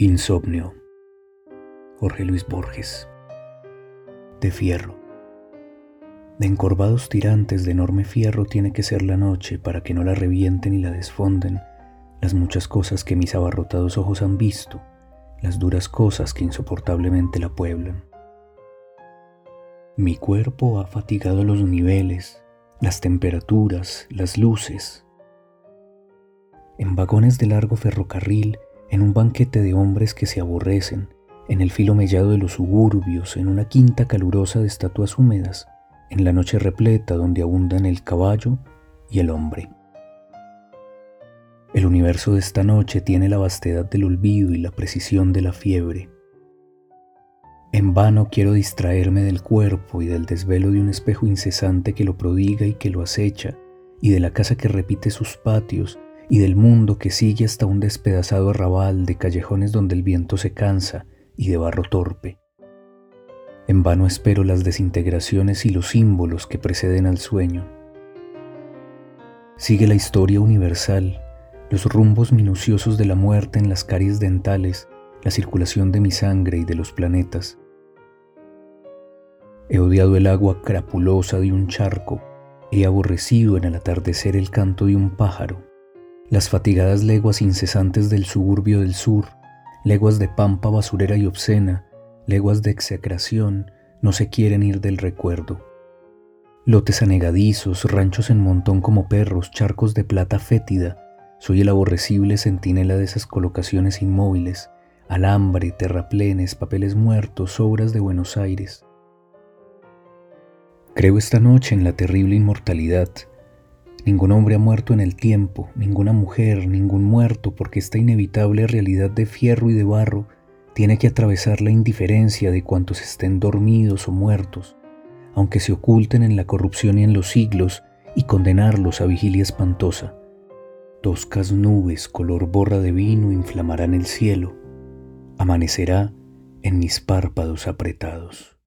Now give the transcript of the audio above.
Insomnio. Jorge Luis Borges. De fierro. De encorvados tirantes de enorme fierro tiene que ser la noche para que no la revienten y la desfonden las muchas cosas que mis abarrotados ojos han visto, las duras cosas que insoportablemente la pueblan. Mi cuerpo ha fatigado los niveles, las temperaturas, las luces. En vagones de largo ferrocarril en un banquete de hombres que se aborrecen, en el filo mellado de los suburbios, en una quinta calurosa de estatuas húmedas, en la noche repleta donde abundan el caballo y el hombre. El universo de esta noche tiene la vastedad del olvido y la precisión de la fiebre. En vano quiero distraerme del cuerpo y del desvelo de un espejo incesante que lo prodiga y que lo acecha, y de la casa que repite sus patios, y del mundo que sigue hasta un despedazado arrabal de callejones donde el viento se cansa y de barro torpe. En vano espero las desintegraciones y los símbolos que preceden al sueño. Sigue la historia universal, los rumbos minuciosos de la muerte en las caries dentales, la circulación de mi sangre y de los planetas. He odiado el agua crapulosa de un charco, he aborrecido en el atardecer el canto de un pájaro las fatigadas leguas incesantes del suburbio del sur, leguas de pampa basurera y obscena, leguas de execración, no se quieren ir del recuerdo. Lotes anegadizos, ranchos en montón como perros, charcos de plata fétida, soy el aborrecible centinela de esas colocaciones inmóviles, alambre, terraplenes, papeles muertos, obras de Buenos Aires. Creo esta noche en la terrible inmortalidad, Ningún hombre ha muerto en el tiempo, ninguna mujer, ningún muerto, porque esta inevitable realidad de fierro y de barro tiene que atravesar la indiferencia de cuantos estén dormidos o muertos, aunque se oculten en la corrupción y en los siglos, y condenarlos a vigilia espantosa. Toscas nubes color borra de vino inflamarán el cielo, amanecerá en mis párpados apretados.